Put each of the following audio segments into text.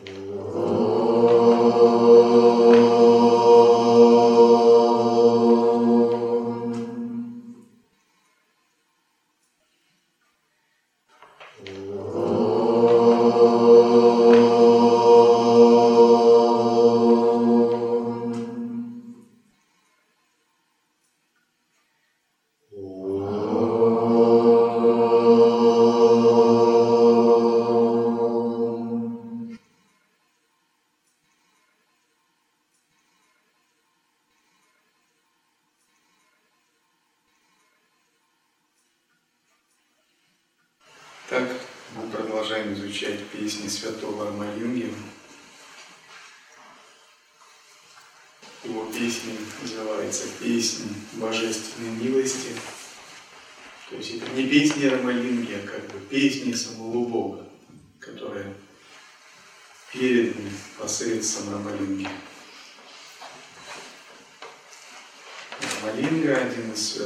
Oh.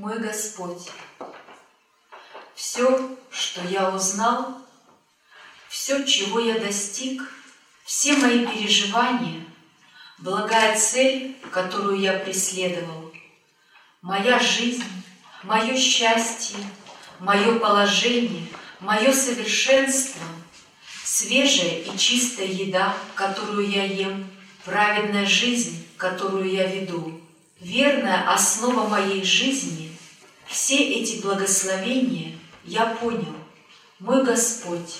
Мой Господь, все, что я узнал, все, чего я достиг, все мои переживания, благая цель, которую я преследовал, моя жизнь, мое счастье, мое положение, мое совершенство, свежая и чистая еда, которую я ем, праведная жизнь, которую я веду, верная основа моей жизни, все эти благословения я понял, мой Господь,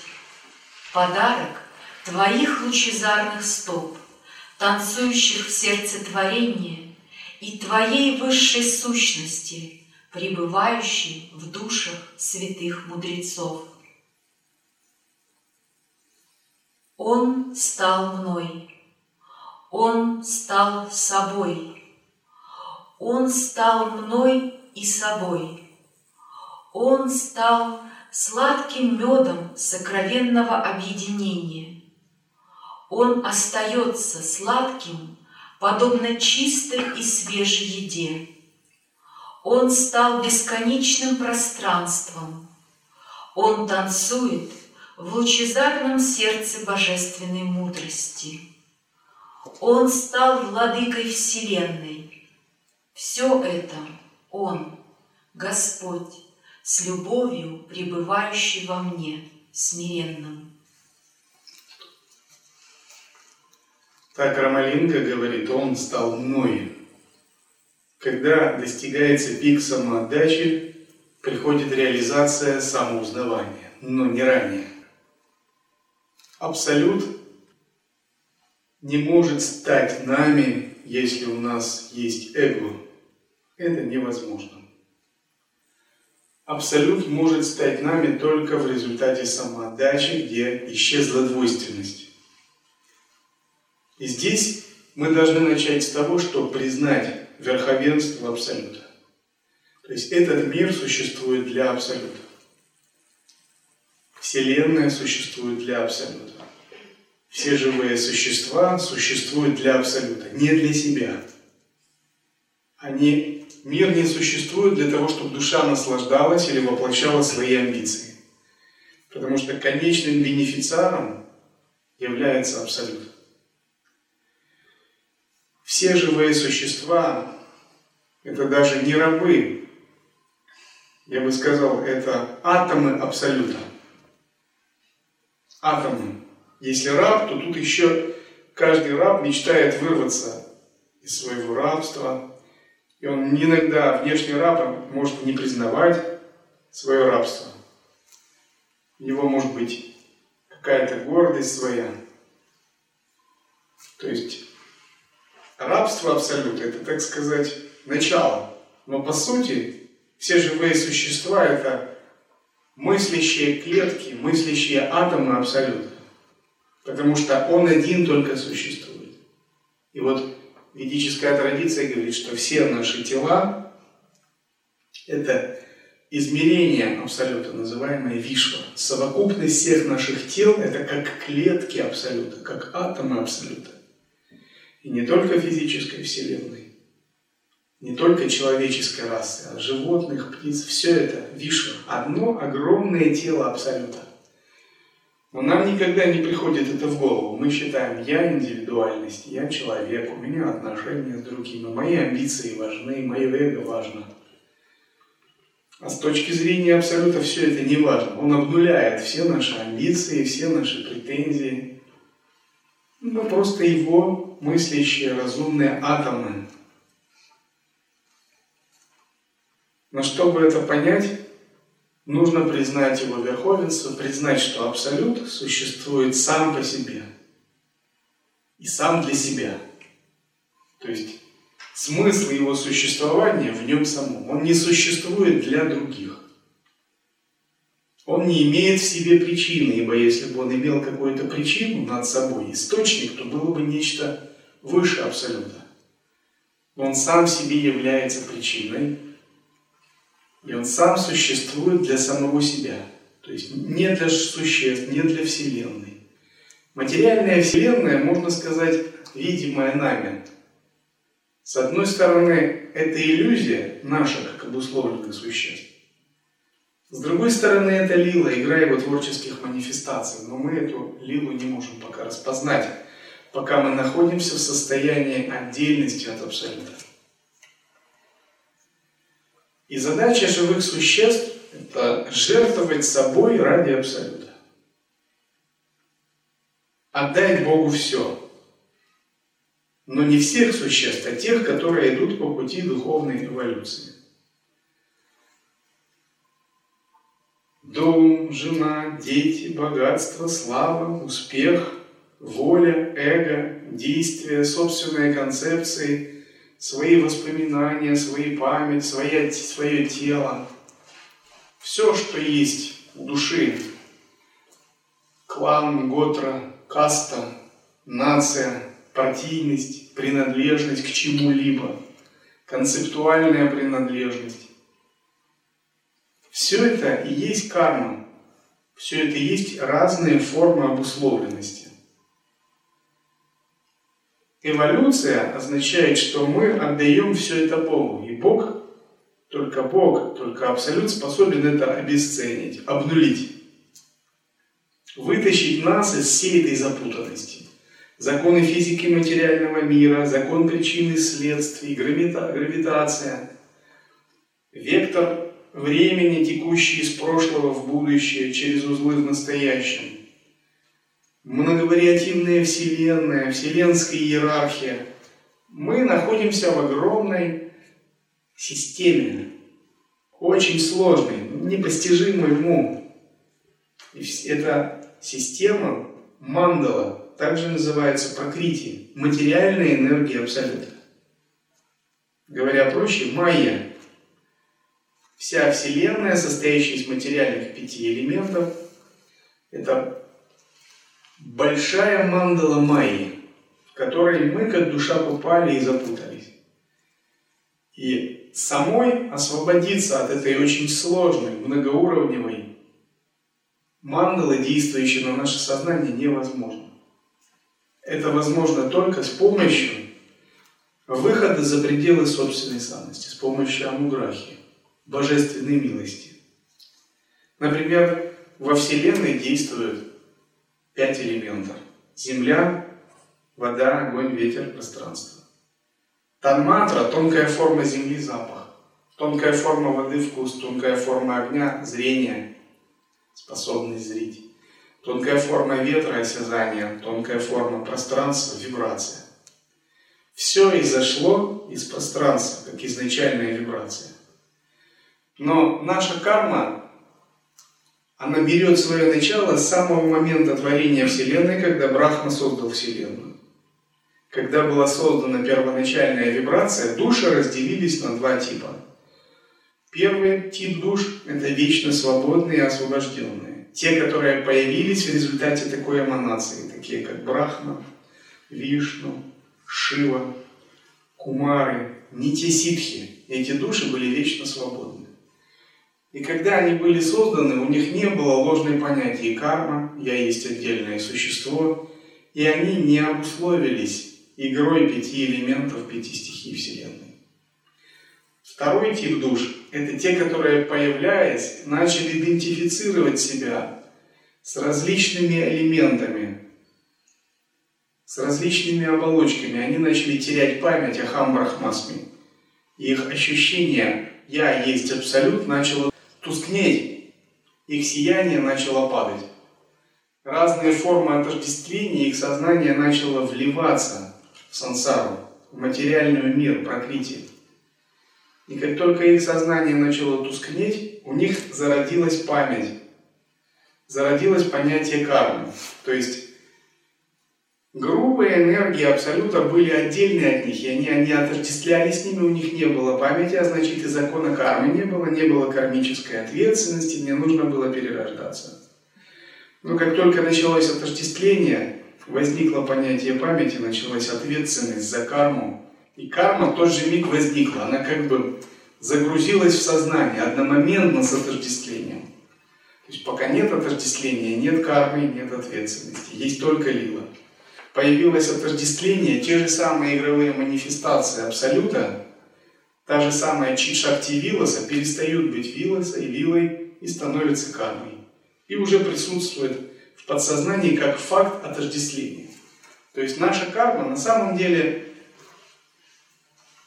подарок Твоих лучезарных стоп, танцующих в сердце творения и Твоей высшей сущности – пребывающий в душах святых мудрецов. Он стал мной, Он стал собой, Он стал мной и собой, Он стал сладким медом сокровенного объединения. Он остается сладким, подобно чистой и свежей еде. Он стал бесконечным пространством. Он танцует в лучезарном сердце божественной мудрости. Он стал владыкой Вселенной. Все это Он, Господь, с любовью пребывающий во мне, смиренным. Так Рамалинга говорит, Он стал мною. Когда достигается пик самоотдачи, приходит реализация самоузнавания, но не ранее. Абсолют не может стать нами, если у нас есть эго. Это невозможно. Абсолют может стать нами только в результате самоотдачи, где исчезла двойственность. И здесь мы должны начать с того, что признать верховенство Абсолюта. То есть этот мир существует для Абсолюта. Вселенная существует для Абсолюта. Все живые существа существуют для Абсолюта, не для себя. Они, мир не существует для того, чтобы душа наслаждалась или воплощала свои амбиции. Потому что конечным бенефициаром является Абсолют. Все живые существа – это даже не рабы. Я бы сказал, это атомы Абсолюта. Атомы. Если раб, то тут еще каждый раб мечтает вырваться из своего рабства. И он иногда, внешний раб, может не признавать свое рабство. У него может быть какая-то гордость своя. То есть Рабство абсолюта – это, так сказать, начало. Но по сути все живые существа – это мыслящие клетки, мыслящие атомы Абсолюта. Потому что Он один только существует. И вот ведическая традиция говорит, что все наши тела – это измерение Абсолюта, называемое Вишва. Совокупность всех наших тел – это как клетки Абсолюта, как атомы Абсолюта. И не только физической Вселенной, не только человеческой расы, а животных, птиц, все это Вишва. Одно огромное тело Абсолюта. Но нам никогда не приходит это в голову. Мы считаем, я индивидуальность, я человек, у меня отношения с другими, мои амбиции важны, мое эго важно. А с точки зрения Абсолюта все это не важно. Он обнуляет все наши амбиции, все наши претензии. Мы просто его мыслящие, разумные атомы. Но чтобы это понять, нужно признать его верховенство, признать, что Абсолют существует сам по себе и сам для себя. То есть смысл его существования в нем самом. Он не существует для других. Он не имеет в себе причины, ибо если бы он имел какую-то причину над собой, источник, то было бы нечто выше Абсолюта. Он сам себе является причиной, и он сам существует для самого себя. То есть не для существ, не для Вселенной. Материальная Вселенная, можно сказать, видимая нами. С одной стороны, это иллюзия наша, как обусловленных существ. С другой стороны, это лила, игра его творческих манифестаций. Но мы эту лилу не можем пока распознать, пока мы находимся в состоянии отдельности от Абсолюта. И задача живых существ – это жертвовать собой ради Абсолюта. Отдать Богу все. Но не всех существ, а тех, которые идут по пути духовной эволюции. Дом, жена, дети, богатство, слава, успех, воля, эго, действия, собственные концепции – свои воспоминания, свои память, свое, свое тело. Все, что есть у души. Клан, готра, каста, нация, партийность, принадлежность к чему-либо, концептуальная принадлежность. Все это и есть карма. Все это и есть разные формы обусловленности. Эволюция означает, что мы отдаем все это Богу. И Бог, только Бог, только Абсолют способен это обесценить, обнулить. Вытащить нас из всей этой запутанности. Законы физики материального мира, закон причин и следствий, гравита, гравитация, вектор времени, текущий из прошлого в будущее, через узлы в настоящем – многовариативная Вселенная, вселенская иерархия, мы находимся в огромной системе, очень сложной, непостижимой уму. И эта система мандала также называется прокрити, материальная энергия Абсолюта. Говоря проще, майя. Вся Вселенная, состоящая из материальных пяти элементов, это большая мандала Майи, в которой мы как душа попали и запутались. И самой освободиться от этой очень сложной, многоуровневой мандалы, действующей на наше сознание, невозможно. Это возможно только с помощью выхода за пределы собственной самости, с помощью амуграхи, божественной милости. Например, во Вселенной действуют пять элементов. Земля, вода, огонь, ветер, пространство. Танматра – тонкая форма земли, запах. Тонкая форма воды – вкус. Тонкая форма огня – зрение, способность зрить. Тонкая форма ветра – осязание. Тонкая форма пространства – вибрация. Все изошло из пространства, как изначальная вибрация. Но наша карма она берет свое начало с самого момента творения Вселенной, когда Брахма создал Вселенную. Когда была создана первоначальная вибрация, души разделились на два типа. Первый тип душ – это вечно свободные и освобожденные. Те, которые появились в результате такой эманации, такие как Брахма, Вишну, Шива, Кумары, не те ситхи. Эти души были вечно свободны. И когда они были созданы, у них не было ложной понятия карма, я есть отдельное существо, и они не обусловились игрой пяти элементов пяти стихий Вселенной. Второй тип душ – это те, которые, появляясь, начали идентифицировать себя с различными элементами, с различными оболочками. Они начали терять память о Хамбрахмасме. Их ощущение «я есть абсолют» начало тускнеть, их сияние начало падать. Разные формы отождествления их сознание начало вливаться в сансару, в материальный мир, прокрытие. И как только их сознание начало тускнеть, у них зародилась память, зародилось понятие кармы. То есть Грубые энергии Абсолюта были отдельны от них, и они, они отождествлялись с ними, у них не было памяти, а значит и закона кармы не было, не было кармической ответственности, мне нужно было перерождаться. Но как только началось отождествление, возникло понятие памяти, началась ответственность за карму, и карма в тот же миг возникла, она как бы загрузилась в сознание одномоментно с отождествлением. То есть пока нет отождествления, нет кармы, нет ответственности, есть только лила появилось отождествление, те же самые игровые манифестации Абсолюта, та же самая чит-шакти Вилоса перестают быть Вилосой, Вилой и становятся кармой. И уже присутствует в подсознании как факт отождествления. То есть наша карма на самом деле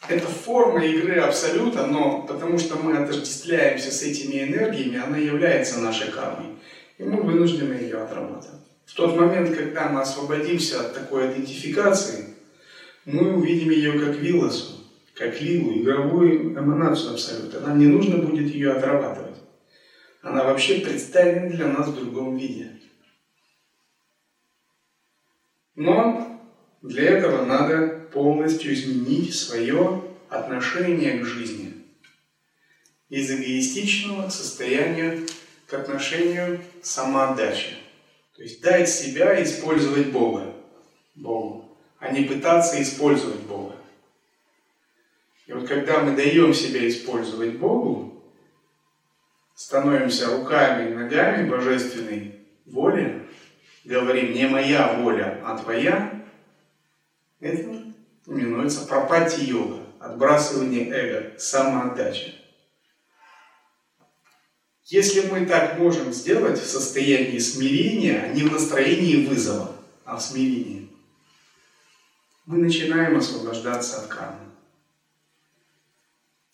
это форма игры Абсолюта, но потому что мы отождествляемся с этими энергиями, она является нашей кармой. И мы вынуждены ее отрабатывать. В тот момент, когда мы освободимся от такой идентификации, мы увидим ее как вилосу, как лилу, игровую эманацию абсолюта. Нам не нужно будет ее отрабатывать. Она вообще представлена для нас в другом виде. Но для этого надо полностью изменить свое отношение к жизни. Из эгоистичного к состоянию, к отношению самоотдачи. То есть дать себя использовать Бога, Богу, а не пытаться использовать Бога. И вот когда мы даем себя использовать Богу, становимся руками и ногами божественной воли, говорим не моя воля, а твоя, это именуется пропати-йога, отбрасывание эго, самоотдача. Если мы так можем сделать в состоянии смирения, а не в настроении вызова, а в смирении, мы начинаем освобождаться от кармы.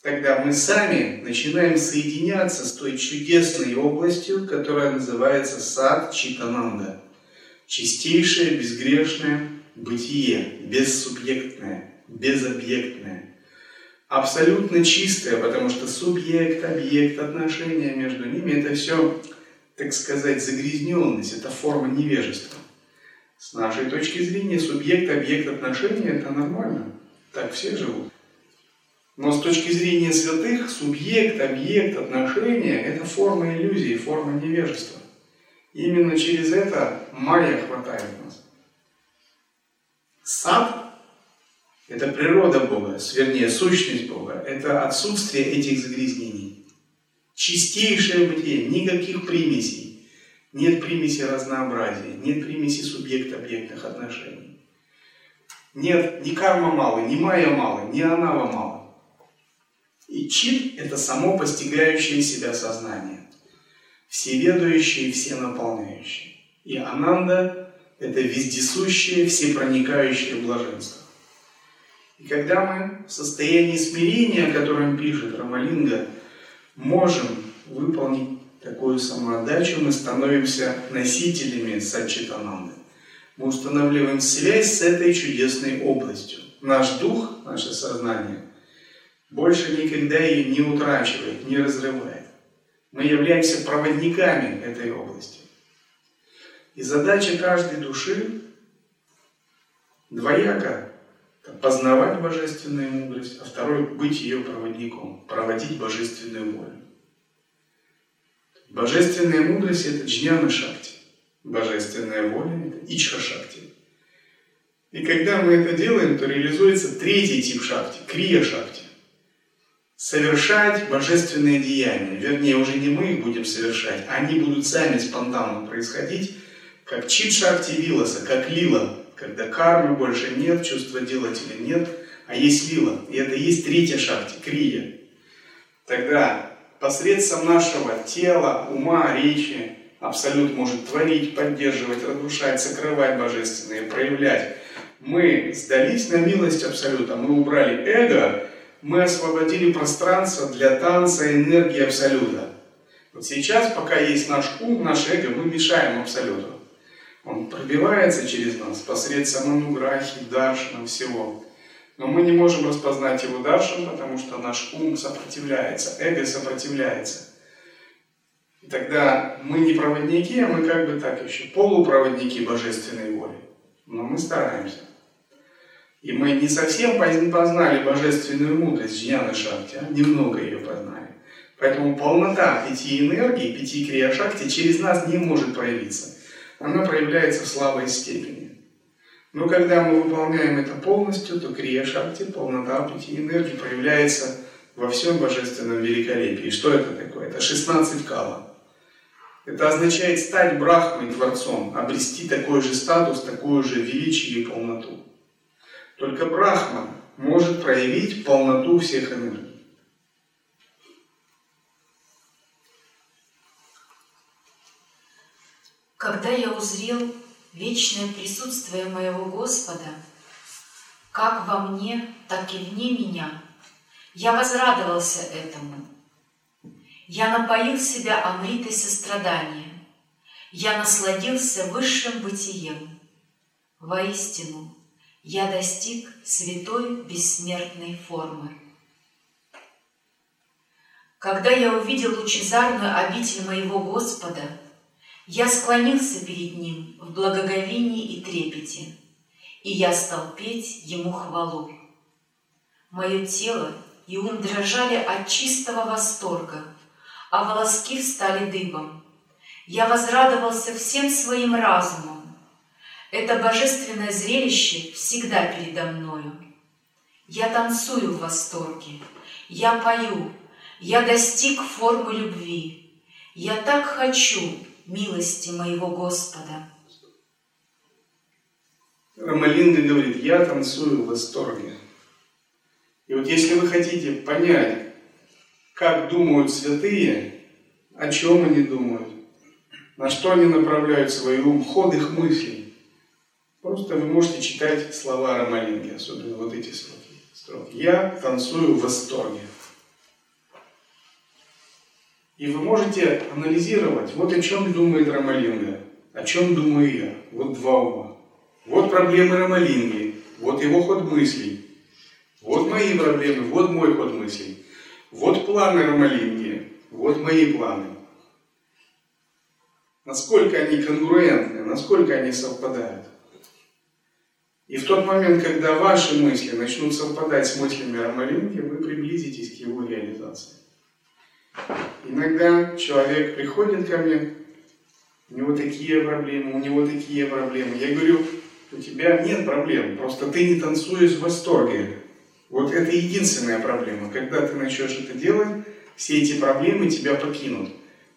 Тогда мы сами начинаем соединяться с той чудесной областью, которая называется сад Читананда. Чистейшее, безгрешное бытие, бессубъектное, безобъектное абсолютно чистое, потому что субъект, объект, отношения между ними, это все, так сказать, загрязненность, это форма невежества. С нашей точки зрения субъект, объект, отношения – это нормально. Так все живут. Но с точки зрения святых, субъект, объект, отношения – это форма иллюзии, форма невежества. Именно через это майя хватает нас. Сад это природа Бога, вернее, сущность Бога. Это отсутствие этих загрязнений. Чистейшее бытие, никаких примесей. Нет примеси разнообразия, нет примеси субъект-объектных отношений. Нет ни карма мало, ни майя мало, ни анава мало. И чит – это само постигающее себя сознание. Всеведущее и все наполняющее. И ананда – это вездесущее, всепроникающее блаженство. И когда мы в состоянии смирения, о котором пишет Рамалинга, можем выполнить такую самоотдачу, мы становимся носителями Сачитананды. Мы устанавливаем связь с этой чудесной областью. Наш дух, наше сознание больше никогда ее не утрачивает, не разрывает. Мы являемся проводниками этой области. И задача каждой души двояка познавать божественную мудрость, а второй – быть ее проводником, проводить божественную волю. Божественная мудрость – это джняна шакти. Божественная воля – это ичха шакти. И когда мы это делаем, то реализуется третий тип шакти – крия шакти. Совершать божественные деяния. Вернее, уже не мы их будем совершать, они будут сами спонтанно происходить, как чит шакти виласа, как лила, когда кармы больше нет, чувства делателя нет, а есть лила. И это есть третья шакти, крия. Тогда посредством нашего тела, ума, речи Абсолют может творить, поддерживать, разрушать, сокрывать божественное, проявлять. Мы сдались на милость Абсолюта, мы убрали эго, мы освободили пространство для танца энергии Абсолюта. Вот сейчас, пока есть наш ум, наш эго, мы мешаем Абсолюту. Он пробивается через нас посредством ануграхи, даршина, всего. Но мы не можем распознать его даршин, потому что наш ум сопротивляется, эго сопротивляется. И тогда мы не проводники, а мы как бы так еще полупроводники божественной воли. Но мы стараемся. И мы не совсем познали божественную мудрость Джняна Шакти, а немного ее познали. Поэтому полнота пяти энергий, пяти крия Шакти через нас не может проявиться. Она проявляется слабой степени. Но когда мы выполняем это полностью, то крия шакти, полнота пути энергии проявляется во всем божественном великолепии. Что это такое? Это 16 кала. Это означает стать брахмой, творцом, обрести такой же статус, такую же величие и полноту. Только брахма может проявить полноту всех энергий. Когда я узрел вечное присутствие моего Господа, как во мне, так и вне меня, я возрадовался этому. Я напоил себя омритой сострадания, я насладился высшим бытием. Воистину, я достиг святой бессмертной формы. Когда я увидел лучезарную обитель моего Господа – я склонился перед Ним в благоговении и трепете, и я стал петь Ему хвалу. Мое тело и ум дрожали от чистого восторга, а волоски встали дыбом. Я возрадовался всем своим разумом. Это божественное зрелище всегда передо мною. Я танцую в восторге, я пою, я достиг формы любви. Я так хочу, милости моего Господа. Рамалинга говорит, я танцую в восторге. И вот если вы хотите понять, как думают святые, о чем они думают, на что они направляют свой ум, ход их мыслей, просто вы можете читать слова Рамалинги, особенно вот эти строки. Я танцую в восторге. И вы можете анализировать, вот о чем думает Рамалинга, о чем думаю я. Вот два ума. Вот проблемы Рамалинги, вот его ход мыслей. Вот мои проблемы, вот мой ход мыслей. Вот планы Рамалинги, вот мои планы. Насколько они конгруентны, насколько они совпадают. И в тот момент, когда ваши мысли начнут совпадать с мыслями Рамалинги, вы приблизитесь к его реализации. Иногда человек приходит ко мне, у него такие проблемы, у него такие проблемы. Я говорю, у тебя нет проблем, просто ты не танцуешь в восторге. Вот это единственная проблема. Когда ты начнешь это делать, все эти проблемы тебя покинут.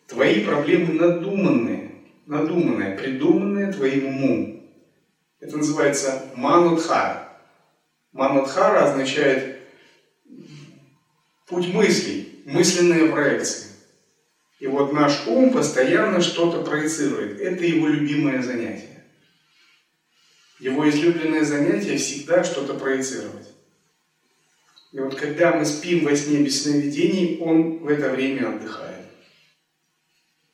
Твои проблемы надуманные, надуманные, придуманные твоим умом. Это называется манудхара. Манудхара означает путь мыслей мысленные проекции. И вот наш ум постоянно что-то проецирует. Это его любимое занятие. Его излюбленное занятие всегда что-то проецировать. И вот когда мы спим во сне без сновидений, он в это время отдыхает.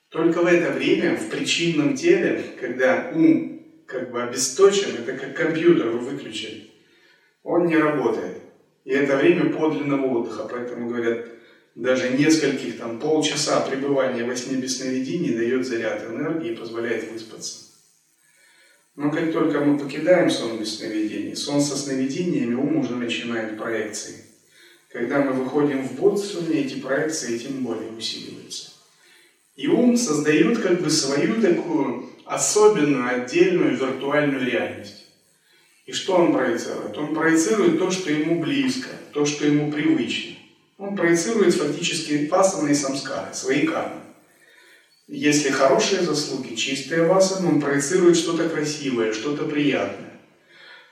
Только в это время, в причинном теле, когда ум как бы обесточен, это как компьютер вы выключили, он не работает. И это время подлинного отдыха. Поэтому говорят, даже нескольких, там, полчаса пребывания во сне без сновидений дает заряд энергии и позволяет выспаться. Но как только мы покидаем сон без сновидений, сон со сновидениями, ум уже начинает проекции. Когда мы выходим в бодрствование, эти проекции тем более усиливаются. И ум создает как бы свою такую особенную, отдельную виртуальную реальность. И что он проецирует? Он проецирует то, что ему близко, то, что ему привычно. Он проецирует фактически васаны и самскары, свои кармы. Если хорошие заслуги, чистая васана, он проецирует что-то красивое, что-то приятное.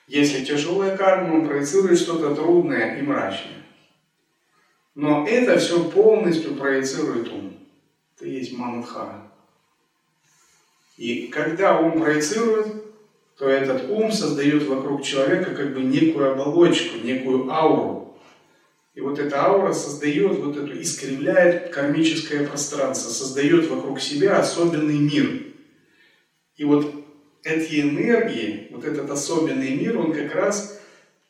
Если тяжелая карма, он проецирует что-то трудное и мрачное. Но это все полностью проецирует ум. Это есть манадхара. И когда ум проецирует, то этот ум создает вокруг человека как бы некую оболочку, некую ауру. И вот эта аура создает вот эту, искривляет кармическое пространство, создает вокруг себя особенный мир. И вот эти энергии, вот этот особенный мир, он как раз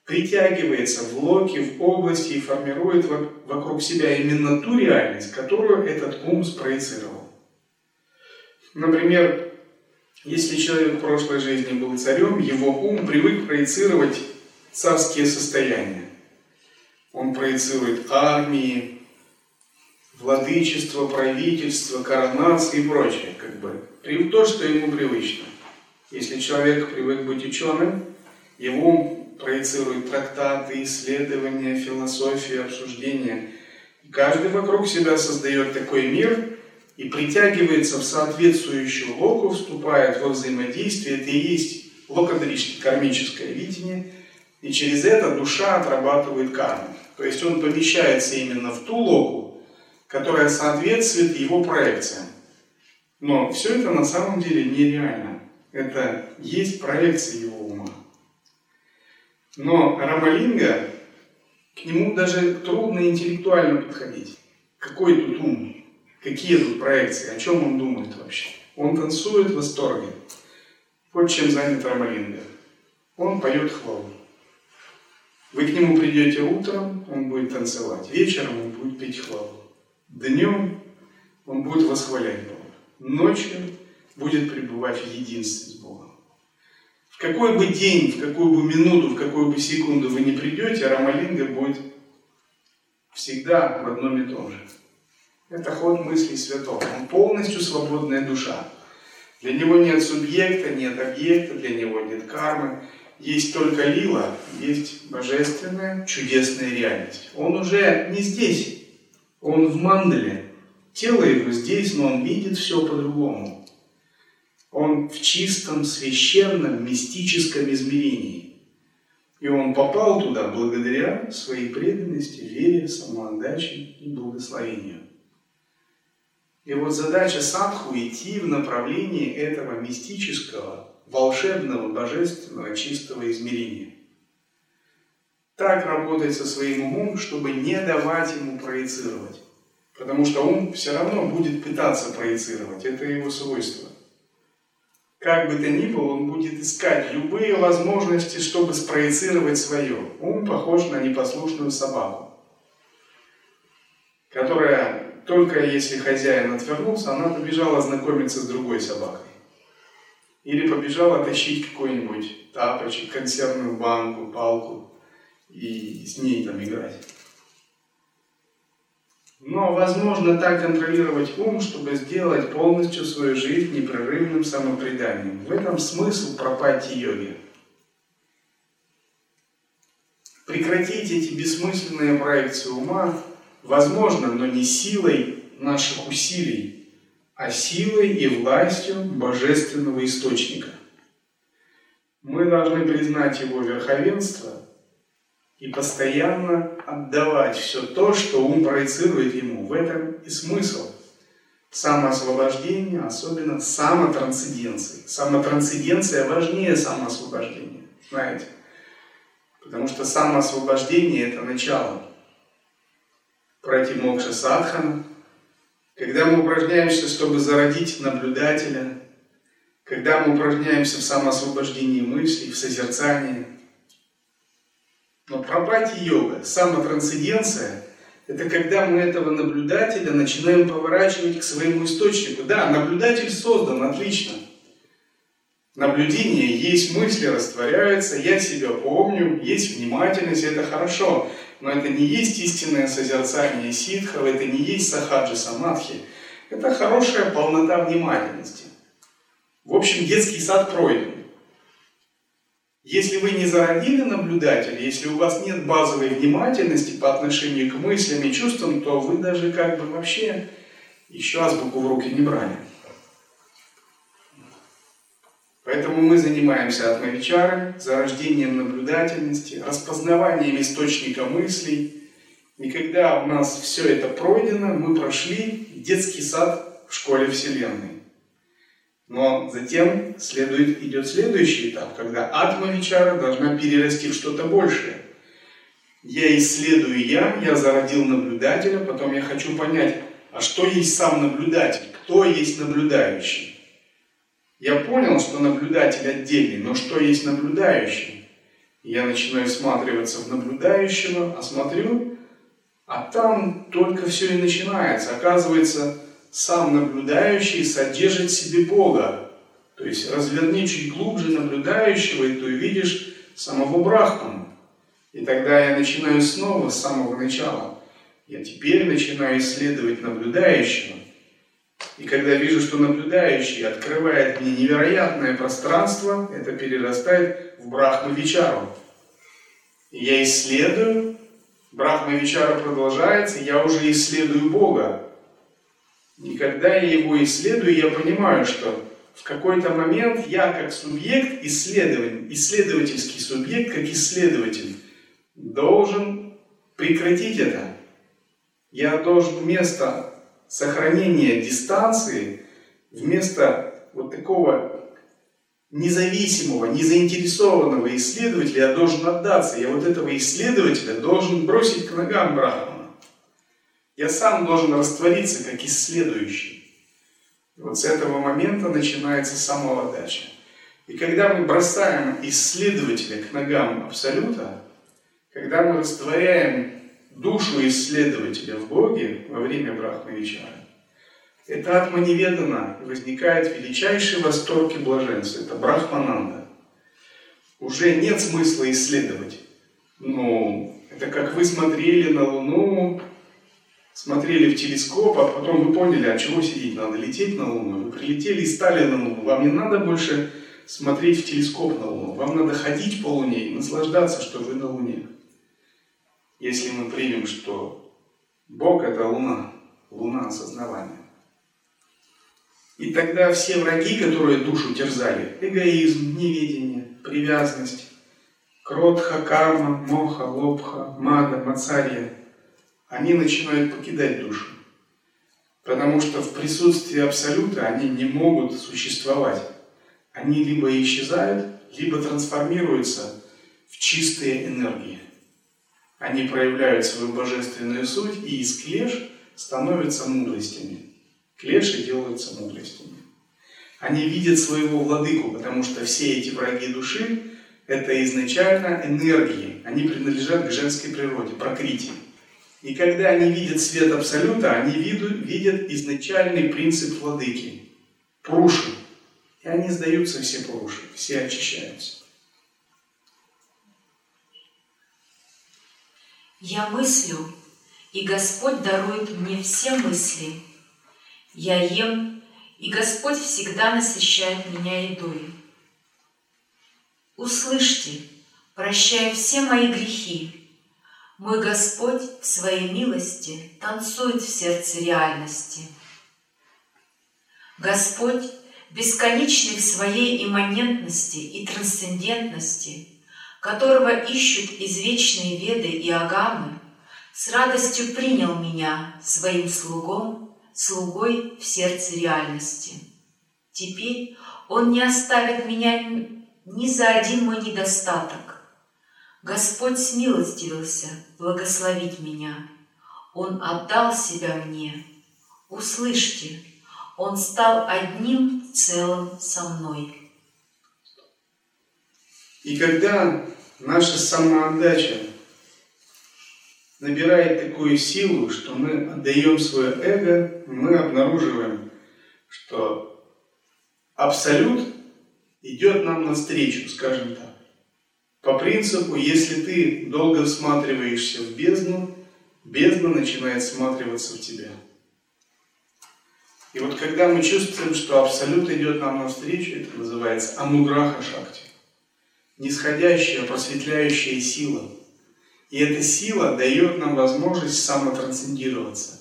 притягивается в локи, в области и формирует вокруг себя именно ту реальность, которую этот ум спроецировал. Например, если человек в прошлой жизни был царем, его ум привык проецировать царские состояния. Он проецирует армии, владычество, правительство, коронации и прочее, как бы. То, что ему привычно. Если человек привык быть ученым, его проецирует трактаты, исследования, философию, обсуждения. Каждый вокруг себя создает такой мир, и притягивается в соответствующую локу, вступает во взаимодействие, это и есть локодрическое кармическое видение, и через это душа отрабатывает карму. То есть он помещается именно в ту локу, которая соответствует его проекциям. Но все это на самом деле нереально. Это есть проекция его ума. Но Рамалинга, к нему даже трудно интеллектуально подходить. Какой тут ум? Какие тут проекции? О чем он думает вообще? Он танцует в восторге. Вот чем занят Рамалинга. Он поет хвалу. Вы к нему придете утром, он будет танцевать. Вечером он будет петь хвалу. Днем он будет восхвалять Бога. Ночью будет пребывать в единстве с Богом. В какой бы день, в какую бы минуту, в какую бы секунду вы не придете, Рамалинга будет всегда в одном и том же. Это ход мыслей святого. Он полностью свободная душа. Для него нет субъекта, нет объекта, для него нет кармы. Есть только лила, есть божественная, чудесная реальность. Он уже не здесь, он в мандале. Тело его здесь, но он видит все по-другому. Он в чистом, священном, мистическом измерении. И он попал туда благодаря своей преданности, вере, самоотдаче и благословению. И вот задача садху идти в направлении этого мистического, волшебного, божественного, чистого измерения. Так работать со своим умом, чтобы не давать ему проецировать. Потому что ум все равно будет пытаться проецировать. Это его свойство. Как бы то ни было, он будет искать любые возможности, чтобы спроецировать свое. Ум похож на непослушную собаку, которая только если хозяин отвернулся, она побежала знакомиться с другой собакой. Или побежала тащить какой-нибудь тапочек, консервную банку, палку и с ней там играть. Но возможно так контролировать ум, чтобы сделать полностью свою жизнь непрерывным самопреданием. В этом смысл пропати йоги. Прекратить эти бессмысленные проекции ума возможно, но не силой наших усилий, а силой и властью Божественного Источника. Мы должны признать Его верховенство и постоянно отдавать все то, что ум проецирует Ему. В этом и смысл самоосвобождения, особенно самотрансценденции. Самотрансценденция важнее самоосвобождения, знаете. Потому что самоосвобождение – это начало пройти мокша садхана, когда мы упражняемся, чтобы зародить наблюдателя, когда мы упражняемся в самоосвобождении мыслей, в созерцании. Но пропати йога, самотрансценденция – это когда мы этого наблюдателя начинаем поворачивать к своему источнику. Да, наблюдатель создан, отлично. Наблюдение есть мысли, растворяются, я себя помню, есть внимательность, это хорошо. Но это не есть истинное созерцание ситхов, это не есть сахаджи самадхи. Это хорошая полнота внимательности. В общем, детский сад пройден. Если вы не зародили наблюдателя, если у вас нет базовой внимательности по отношению к мыслям и чувствам, то вы даже как бы вообще еще азбуку в руки не брали. Поэтому мы занимаемся атмавичарой, зарождением наблюдательности, распознаванием источника мыслей. И когда у нас все это пройдено, мы прошли детский сад в школе Вселенной. Но затем следует, идет следующий этап, когда атмавичара должна перерасти в что-то большее. Я исследую я, я зародил наблюдателя, потом я хочу понять, а что есть сам наблюдатель, кто есть наблюдающий. Я понял, что наблюдатель отдельный, но что есть наблюдающий? Я начинаю всматриваться в наблюдающего, осмотрю, а там только все и начинается. Оказывается, сам наблюдающий содержит в себе Бога. То есть разверни чуть глубже наблюдающего, и ты увидишь самого Брахмана. И тогда я начинаю снова с самого начала. Я теперь начинаю исследовать наблюдающего. И когда вижу, что наблюдающий открывает мне невероятное пространство, это перерастает в Брахмавичару. Я исследую, Брахмавичара продолжается, я уже исследую Бога. И когда я его исследую, я понимаю, что в какой-то момент я как субъект, исследователь, исследовательский субъект, как исследователь, должен прекратить это. Я должен вместо сохранения дистанции вместо вот такого независимого, незаинтересованного исследователя я должен отдаться. Я вот этого исследователя должен бросить к ногам Брахмана. Я сам должен раствориться как исследующий. И вот с этого момента начинается самоотдача. И когда мы бросаем исследователя к ногам Абсолюта, когда мы растворяем душу исследователя в Боге во время Брахмавичара, это атманеведана, возникает величайший восторг и блаженство. Это Брахмананда. Уже нет смысла исследовать. Ну, это как вы смотрели на Луну, смотрели в телескоп, а потом вы поняли, а чего сидеть, надо лететь на Луну. Вы прилетели и стали на Луну. Вам не надо больше смотреть в телескоп на Луну. Вам надо ходить по Луне и наслаждаться, что вы на Луне если мы примем, что Бог – это Луна, Луна осознавания. И тогда все враги, которые душу терзали, эгоизм, неведение, привязанность, кротха, карма, моха, лобха, мада, мацария, они начинают покидать душу. Потому что в присутствии Абсолюта они не могут существовать. Они либо исчезают, либо трансформируются в чистые энергии. Они проявляют свою божественную суть, и из клеш становятся мудростями. Клеши делаются мудростями. Они видят своего владыку, потому что все эти враги души – это изначально энергии. Они принадлежат к женской природе, прокрити. И когда они видят свет Абсолюта, они видят изначальный принцип владыки – Пуруши. И они сдаются все Пуруши, все очищаются. Я мыслю, и Господь дарует мне все мысли. Я ем, и Господь всегда насыщает меня едой. Услышьте, прощая все мои грехи, мой Господь в своей милости танцует в сердце реальности. Господь, бесконечный в своей имманентности и трансцендентности – которого ищут извечные веды и агамы, с радостью принял меня своим слугом, слугой в сердце реальности. Теперь он не оставит меня ни за один мой недостаток. Господь смилостивился благословить меня. Он отдал себя мне. Услышьте, Он стал одним целым со мной. И когда наша самоотдача набирает такую силу, что мы отдаем свое эго, мы обнаруживаем, что Абсолют идет нам навстречу, скажем так. По принципу, если ты долго всматриваешься в бездну, бездна начинает всматриваться в тебя. И вот когда мы чувствуем, что Абсолют идет нам навстречу, это называется Ануграха Шакти. Нисходящая, просветляющая сила. И эта сила дает нам возможность самотрансцендироваться,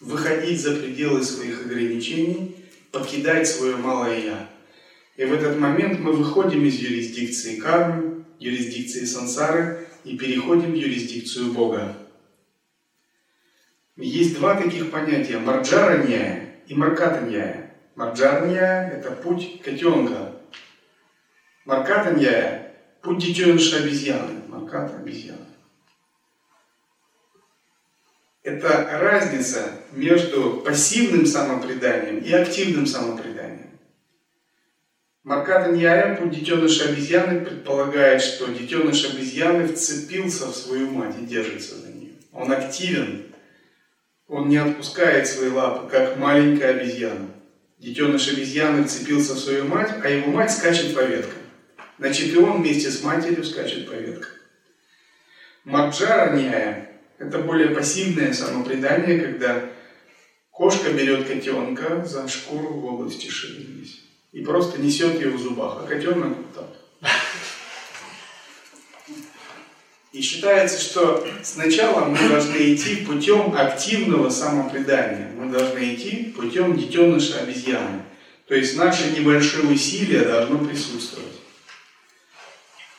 выходить за пределы своих ограничений, покидать свое малое «я». И в этот момент мы выходим из юрисдикции кармы, юрисдикции сансары и переходим в юрисдикцию Бога. Есть два таких понятия – марджаранья и маркатанья. Марджаранья – это путь котенка. Маркатанья – путь детеныша обезьяны. Марката – обезьяна. Это разница между пассивным самопреданием и активным самопреданием. Марката Ньяя, путь детеныша обезьяны, предполагает, что детеныш обезьяны вцепился в свою мать и держится за нее. Он активен, он не отпускает свои лапы, как маленькая обезьяна. Детеныш обезьяны вцепился в свою мать, а его мать скачет по веткам. Значит, и он вместе с матерью скачет по веткам. Маджара Ньяя – это более пассивное самопредание, когда кошка берет котенка за шкуру в области шеи и просто несет ее в зубах, а котенок вот так. И считается, что сначала мы должны идти путем активного самопредания. Мы должны идти путем детеныша обезьяны. То есть наше небольшое усилие должно присутствовать.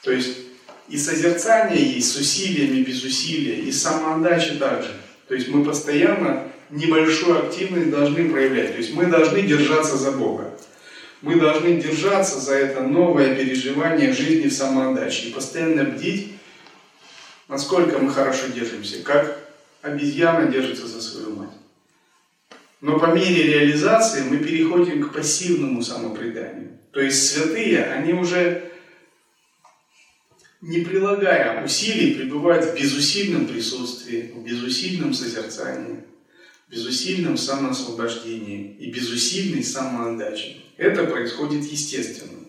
То есть и созерцание есть с усилиями, без усилия, и самоотдача также. То есть мы постоянно небольшую активность должны проявлять. То есть мы должны держаться за Бога мы должны держаться за это новое переживание жизни в самоотдаче и постоянно бдить, насколько мы хорошо держимся, как обезьяна держится за свою мать. Но по мере реализации мы переходим к пассивному самопреданию. То есть святые, они уже не прилагая усилий, пребывают в безусильном присутствии, в безусильном созерцании, в безусильном самоосвобождении и безусильной самоотдаче. Это происходит естественно.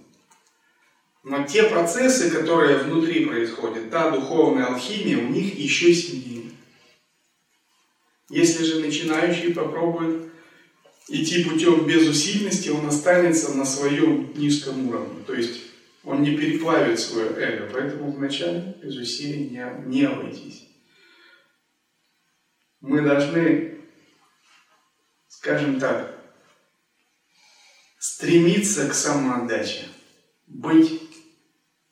Но те процессы, которые внутри происходят, та духовная алхимия, у них еще сильнее. Если же начинающий попробует идти путем безусильности, он останется на своем низком уровне. То есть он не переплавит свое эго, поэтому вначале без усилий не, не обойтись. Мы должны, скажем так, стремиться к самоотдаче, быть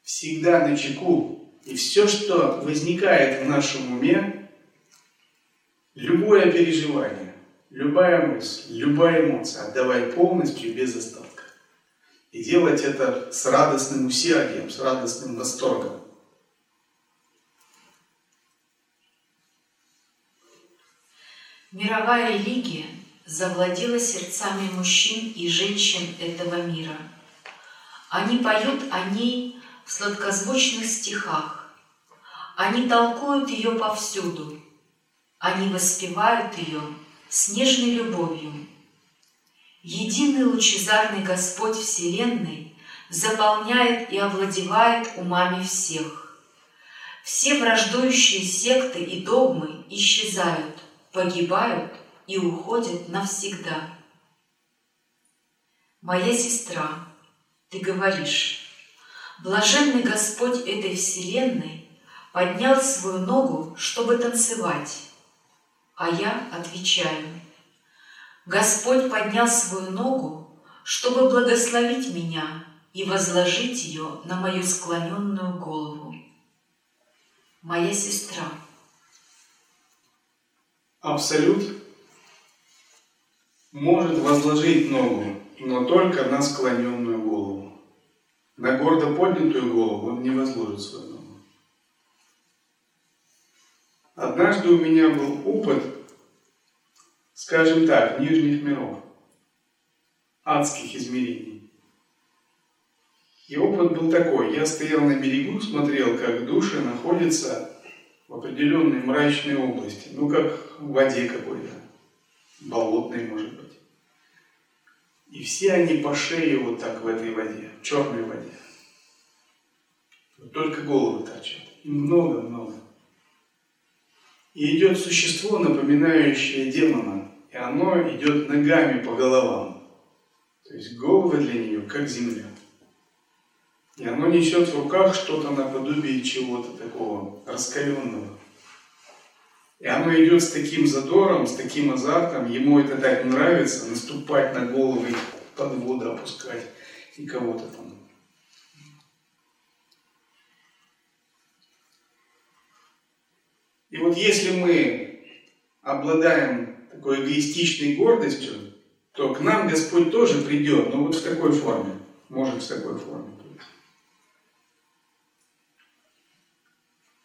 всегда на чеку, и все, что возникает в нашем уме, любое переживание, любая мысль, любая эмоция, отдавай полностью без остатка. И делать это с радостным усердием, с радостным восторгом. Мировая религия завладела сердцами мужчин и женщин этого мира. Они поют о ней в сладкозвучных стихах. Они толкуют ее повсюду. Они воспевают ее с нежной любовью. Единый лучезарный Господь Вселенной заполняет и овладевает умами всех. Все враждующие секты и догмы исчезают, погибают и уходит навсегда. Моя сестра, ты говоришь, блаженный Господь этой вселенной поднял свою ногу, чтобы танцевать, а я отвечаю, Господь поднял свою ногу, чтобы благословить меня и возложить ее на мою склоненную голову. Моя сестра. Абсолют может возложить ногу, но только на склоненную голову. На гордо поднятую голову он не возложит свою ногу. Однажды у меня был опыт, скажем так, нижних миров, адских измерений. И опыт был такой. Я стоял на берегу, смотрел, как души находятся в определенной мрачной области, ну как в воде какой-то болотной, может быть. И все они по шее вот так в этой воде, в черной воде. Только головы торчат. Много-много. И идет существо, напоминающее демона, и оно идет ногами по головам. То есть головы для нее как земля. И оно несет в руках что-то наподобие чего-то такого раскаленного. И оно идет с таким задором, с таким азартом, ему это так нравится, наступать на головы, под воду опускать и кого-то там. И вот если мы обладаем такой эгоистичной гордостью, то к нам Господь тоже придет, но вот в такой форме, может в такой форме.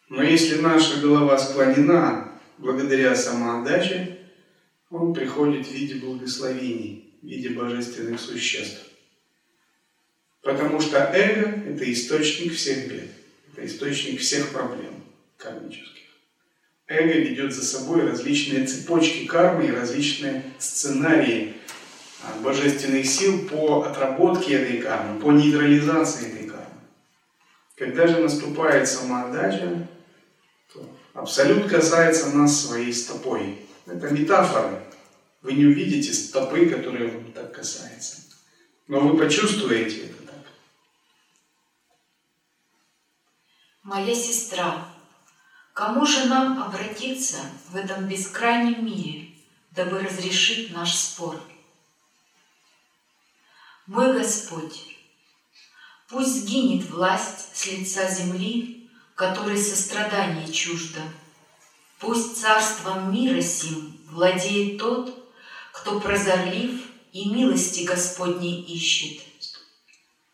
Но если наша голова склонена благодаря самоотдаче, он приходит в виде благословений, в виде божественных существ. Потому что эго – это источник всех бед, это источник всех проблем кармических. Эго ведет за собой различные цепочки кармы и различные сценарии божественных сил по отработке этой кармы, по нейтрализации этой кармы. Когда же наступает самоотдача, Абсолют касается нас своей стопой. Это метафора. Вы не увидите стопы, которые вам так касаются. Но вы почувствуете это так. Моя сестра, кому же нам обратиться в этом бескрайнем мире, дабы разрешить наш спор? Мой Господь, пусть сгинет власть с лица земли которой сострадание чуждо. Пусть царством мира сим владеет тот, кто прозорлив и милости Господней ищет.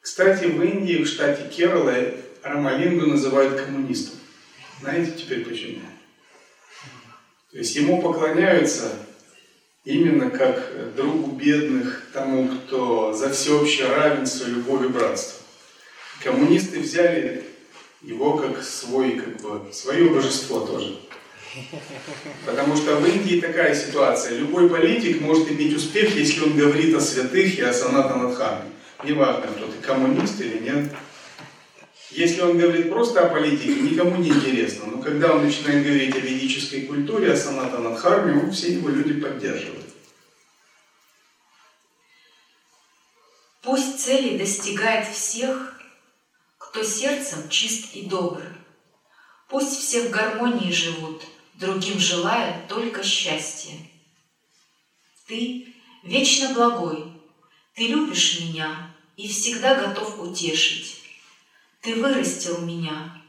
Кстати, в Индии, в штате Керала, Рамалингу называют коммунистом. Знаете теперь почему? То есть ему поклоняются именно как другу бедных, тому, кто за всеобщее равенство, любовь и братство. Коммунисты взяли его как свой, как бы, свое божество тоже. Потому что в Индии такая ситуация. Любой политик может иметь успех, если он говорит о святых и о санатанадхарме. Неважно, кто ты, коммунист или нет. Если он говорит просто о политике, никому не интересно. Но когда он начинает говорить о ведической культуре, о санатанадхарме, он все его люди поддерживают. Пусть цели достигает всех, кто сердцем чист и добр. Пусть все в гармонии живут, другим желая только счастья. Ты вечно благой, ты любишь меня и всегда готов утешить. Ты вырастил меня.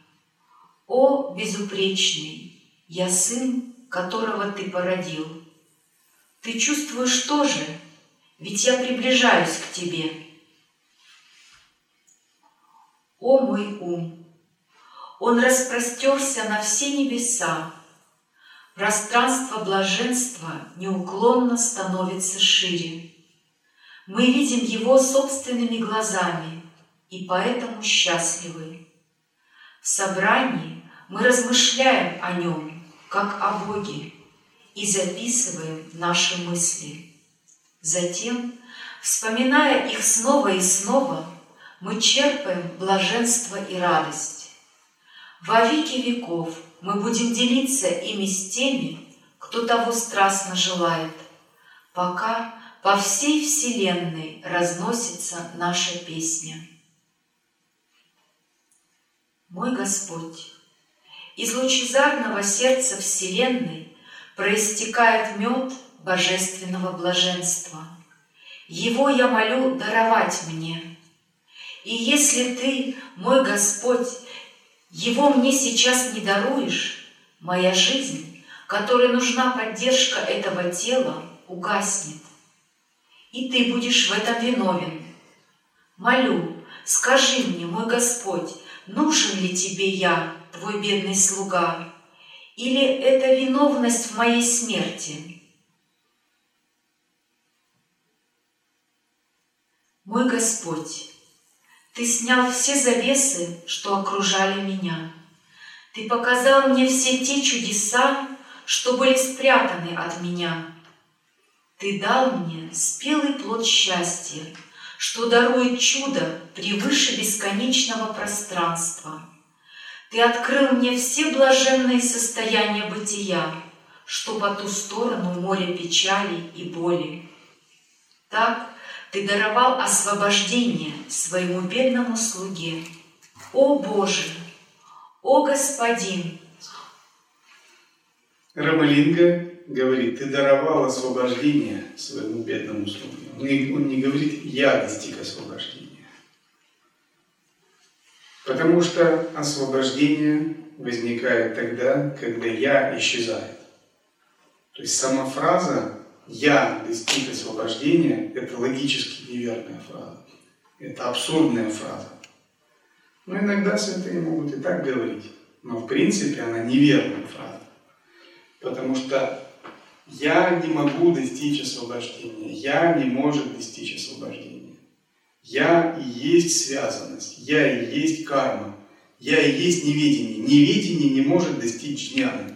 О, безупречный, я сын, которого ты породил. Ты чувствуешь тоже, ведь я приближаюсь к тебе. О мой ум! Он распростерся на все небеса, Пространство блаженства неуклонно становится шире. Мы видим его собственными глазами и поэтому счастливы. В собрании мы размышляем о нем, как о Боге, и записываем наши мысли. Затем, вспоминая их снова и снова, мы черпаем блаженство и радость. Во веки веков мы будем делиться ими с теми, кто того страстно желает, пока по всей Вселенной разносится наша песня. Мой Господь, из лучезарного сердца Вселенной проистекает мед божественного блаженства. Его я молю даровать мне – и если ты, мой Господь, его мне сейчас не даруешь, моя жизнь, которой нужна поддержка этого тела, угаснет. И ты будешь в этом виновен. Молю, скажи мне, мой Господь, нужен ли тебе я, твой бедный слуга, или это виновность в моей смерти? Мой Господь, ты снял все завесы, что окружали меня. Ты показал мне все те чудеса, что были спрятаны от меня. Ты дал мне спелый плод счастья, Что дарует чудо превыше бесконечного пространства. Ты открыл мне все блаженные состояния бытия, Что по ту сторону моря печали и боли. Так ты даровал освобождение своему бедному слуге. О Боже! О Господин! Рамалинга говорит, ты даровал освобождение своему бедному слуге. Он не, он не говорит, я достиг освобождения. Потому что освобождение возникает тогда, когда я исчезает. То есть сама фраза «я достиг освобождения» – это логически неверная фраза. Это абсурдная фраза. Но иногда святые могут и так говорить. Но в принципе она неверная фраза. Потому что я не могу достичь освобождения. Я не может достичь освобождения. Я и есть связанность. Я и есть карма. Я и есть неведение. Неведение не может достичь джняны.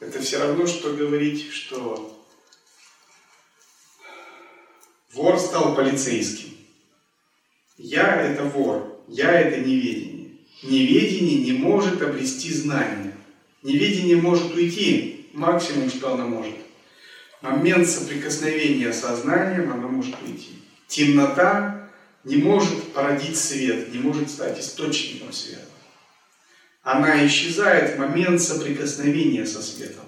Это все равно, что говорить, что вор стал полицейским. Я – это вор, я – это неведение. Неведение не может обрести знания. Неведение может уйти, максимум, что оно может. Момент соприкосновения сознанием оно может уйти. Темнота не может породить свет, не может стать источником света. Она исчезает в момент соприкосновения со светом.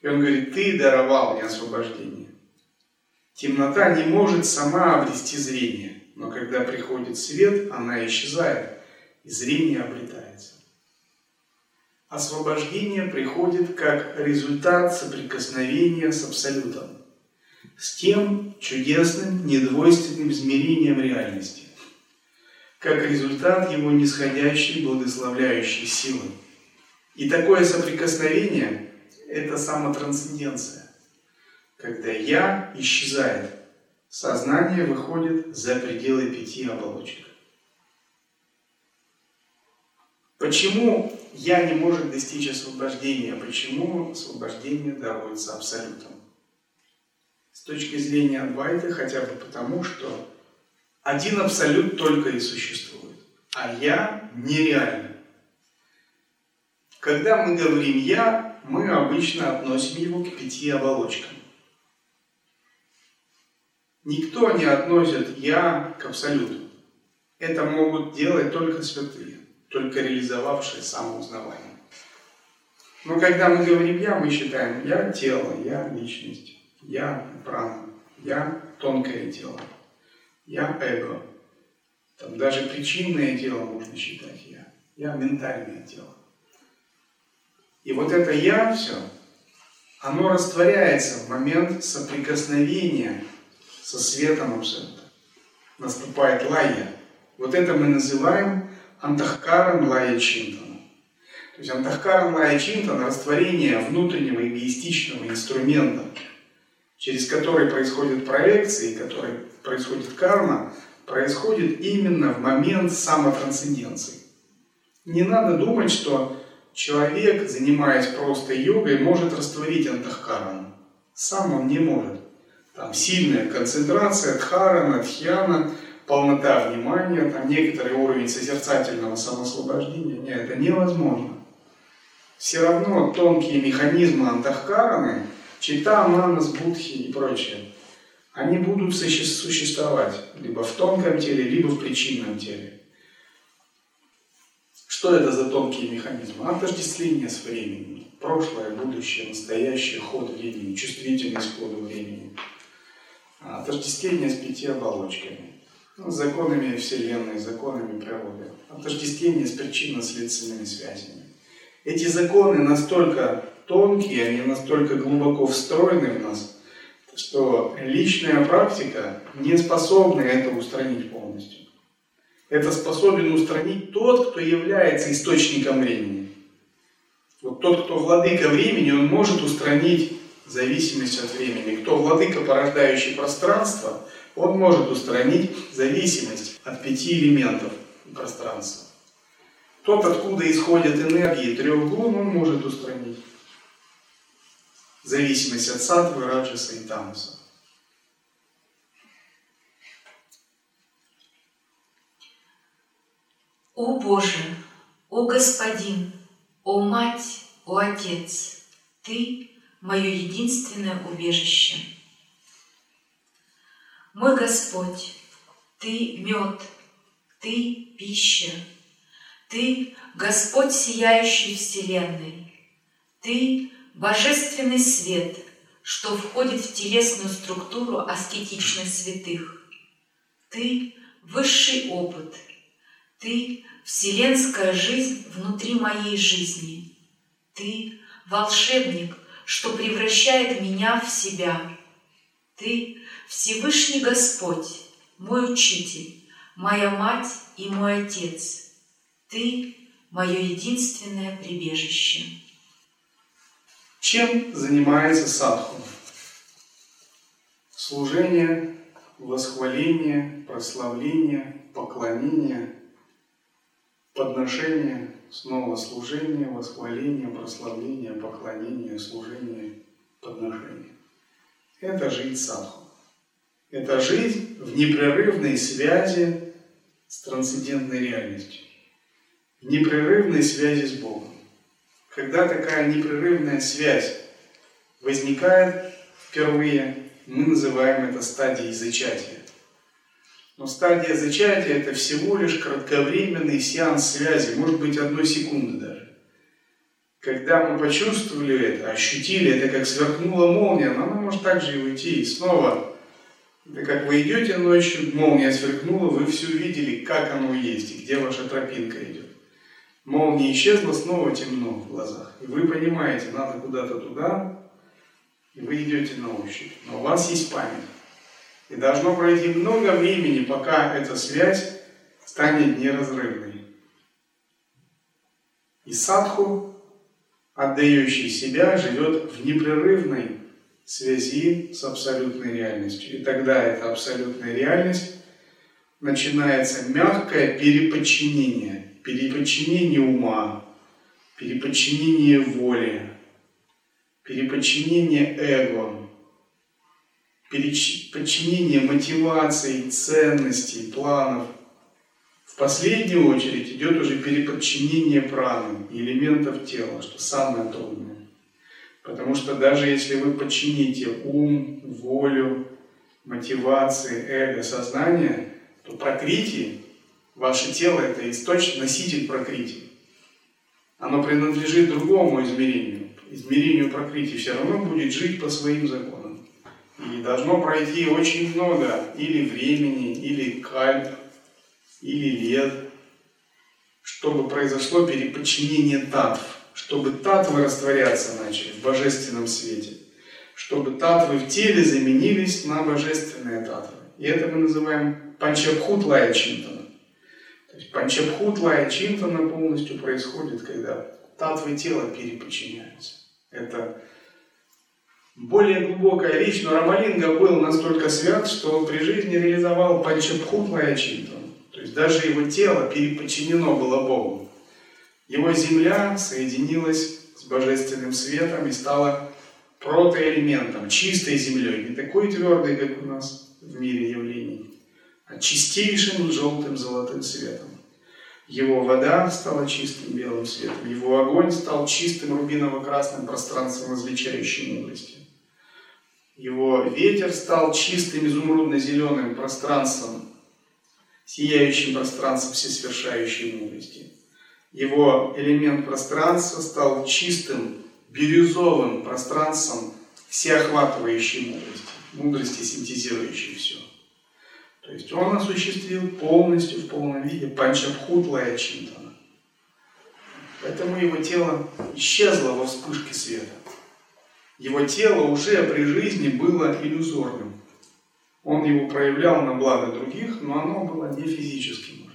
И он говорит, ты даровал мне освобождение. Темнота не может сама обрести зрение, но когда приходит свет, она исчезает, и зрение обретается. Освобождение приходит как результат соприкосновения с Абсолютом, с тем чудесным, недвойственным измерением реальности, как результат его нисходящей, благословляющей силы. И такое соприкосновение – это самотрансценденция, когда «я» исчезает, сознание выходит за пределы пяти оболочек. Почему я не может достичь освобождения? Почему освобождение даруется абсолютом? Точки зрения Адвайта хотя бы потому, что один абсолют только и существует, а я нереально. Когда мы говорим «я», мы обычно относим его к пяти оболочкам. Никто не относит «я» к абсолюту. Это могут делать только святые только реализовавшие самоузнавание. Но когда мы говорим «я», мы считаем «я» – тело, «я» – личность, «я» – прана, «я» – тонкое тело, «я» – эго. Там даже причинное тело можно считать «я», «я» – ментальное тело. И вот это «я» все, оно растворяется в момент соприкосновения со светом абсолюта. Наступает лая. Вот это мы называем Антахкара Млая Чинтана. То есть Антахкара Млая Чинтана – растворение внутреннего эгоистичного инструмента, через который происходят проекции, который происходит карма, происходит именно в момент самотрансценденции. Не надо думать, что человек, занимаясь просто йогой, может растворить антахкарану. Сам он не может. Там сильная концентрация, дхарана, дхьяна – полнота внимания, там некоторый уровень созерцательного самоосвобождения. Нет, это невозможно. Все равно тонкие механизмы антахкараны, чита, манас, будхи и прочее, они будут существовать либо в тонком теле, либо в причинном теле. Что это за тонкие механизмы? Отождествление с временем. Прошлое, будущее, настоящее, ход времени, чувствительность к ходу времени. Отождествление с пяти оболочками ну, законами Вселенной, законами природы, отождествление с причинно-следственными связями. Эти законы настолько тонкие, они настолько глубоко встроены в нас, что личная практика не способна это устранить полностью. Это способен устранить тот, кто является источником времени. Вот тот, кто владыка времени, он может устранить зависимость от времени. Кто владыка, порождающий пространство, он может устранить зависимость от пяти элементов пространства. Тот, откуда исходят энергии трех гун, он может устранить. Зависимость от сатвы, раджаса и тамаса. О Боже, о Господин, о Мать, о Отец, Ты – мое единственное убежище. Мой Господь, Ты – мед, Ты – пища, Ты – Господь, сияющий Вселенной, Ты – божественный свет, что входит в телесную структуру аскетичных святых. Ты – высший опыт, Ты – вселенская жизнь внутри моей жизни. Ты – волшебник, что превращает меня в себя. Ты – Всевышний Господь, мой учитель, моя мать и мой отец. Ты – мое единственное прибежище. Чем занимается садху? Служение, восхваление, прославление, поклонение – подношение, снова служение, восхваление, прославление, поклонение, служение, подношение. Это жизнь садху. Это жизнь в непрерывной связи с трансцендентной реальностью, в непрерывной связи с Богом. Когда такая непрерывная связь возникает впервые, мы называем это стадией зачатия. Но стадия зачатия – это всего лишь кратковременный сеанс связи, может быть, одной секунды даже. Когда мы почувствовали это, ощутили, это как сверкнула молния, но она может также и уйти. И снова, это как вы идете ночью, молния сверкнула, вы все увидели, как оно есть, и где ваша тропинка идет. Молния исчезла, снова темно в глазах. И вы понимаете, надо куда-то туда, и вы идете на ощупь. Но у вас есть память. И должно пройти много времени, пока эта связь станет неразрывной. И садху, отдающий себя, живет в непрерывной связи с абсолютной реальностью. И тогда эта абсолютная реальность начинается мягкое переподчинение, переподчинение ума, переподчинение воли, переподчинение эго, подчинение мотиваций, ценностей, планов. В последнюю очередь идет уже переподчинение праны, элементов тела, что самое трудное. Потому что даже если вы подчините ум, волю, мотивации, эго, сознание, то прокрити, ваше тело это источник, носитель прокрити. Оно принадлежит другому измерению. Измерению прокрити все равно будет жить по своим законам. И должно пройти очень много или времени, или кальп, или лет, чтобы произошло переподчинение татв, чтобы татвы растворяться начали в божественном свете, чтобы татвы в теле заменились на божественные татвы. И это мы называем панчабхут лая чинтана. То есть панчабхут лая чинтана полностью происходит, когда татвы тела переподчиняются. Это более глубокая вещь, но Рамалинга был настолько свят, что он при жизни реализовал Панчабхутмая Читу. То есть даже его тело переподчинено было Богу. Его земля соединилась с божественным светом и стала протоэлементом, чистой землей, не такой твердой, как у нас в мире явлений, а чистейшим желтым золотым светом. Его вода стала чистым белым светом, его огонь стал чистым рубиново-красным пространством различающей мудрости. Его ветер стал чистым изумрудно-зеленым пространством, сияющим пространством всесовершающей мудрости. Его элемент пространства стал чистым бирюзовым пространством всеохватывающей мудрости, мудрости, синтезирующей все. То есть он осуществил полностью в полном виде панчабхутлая чинтана. Поэтому его тело исчезло во вспышке света. Его тело уже при жизни было иллюзорным. Он его проявлял на благо других, но оно было не физическим.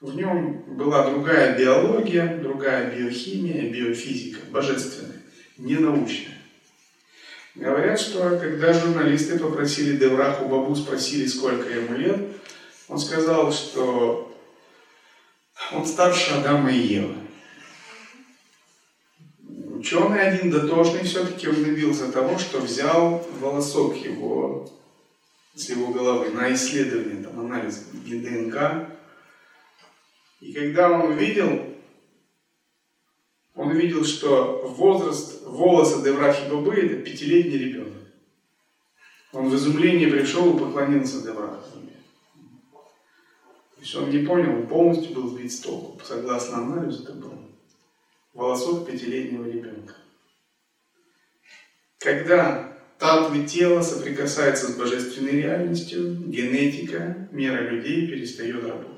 В нем была другая биология, другая биохимия, биофизика, божественная, не научная. Говорят, что когда журналисты попросили Девраху Бабу, спросили, сколько ему лет, он сказал, что он старше Адама и Евы Ученый один дотошный все-таки он добился того, что взял волосок его с его головы на исследование, там, анализ ДНК. И когда он увидел, он увидел, что возраст волоса Деврахи Бабы – это пятилетний ребенок. Он в изумление пришел и поклонился Деврахи То есть он не понял, он полностью был сбит с толку. Согласно анализу, это был волосок пятилетнего ребенка. Когда татвы тела соприкасается с божественной реальностью, генетика, мера людей перестает работать.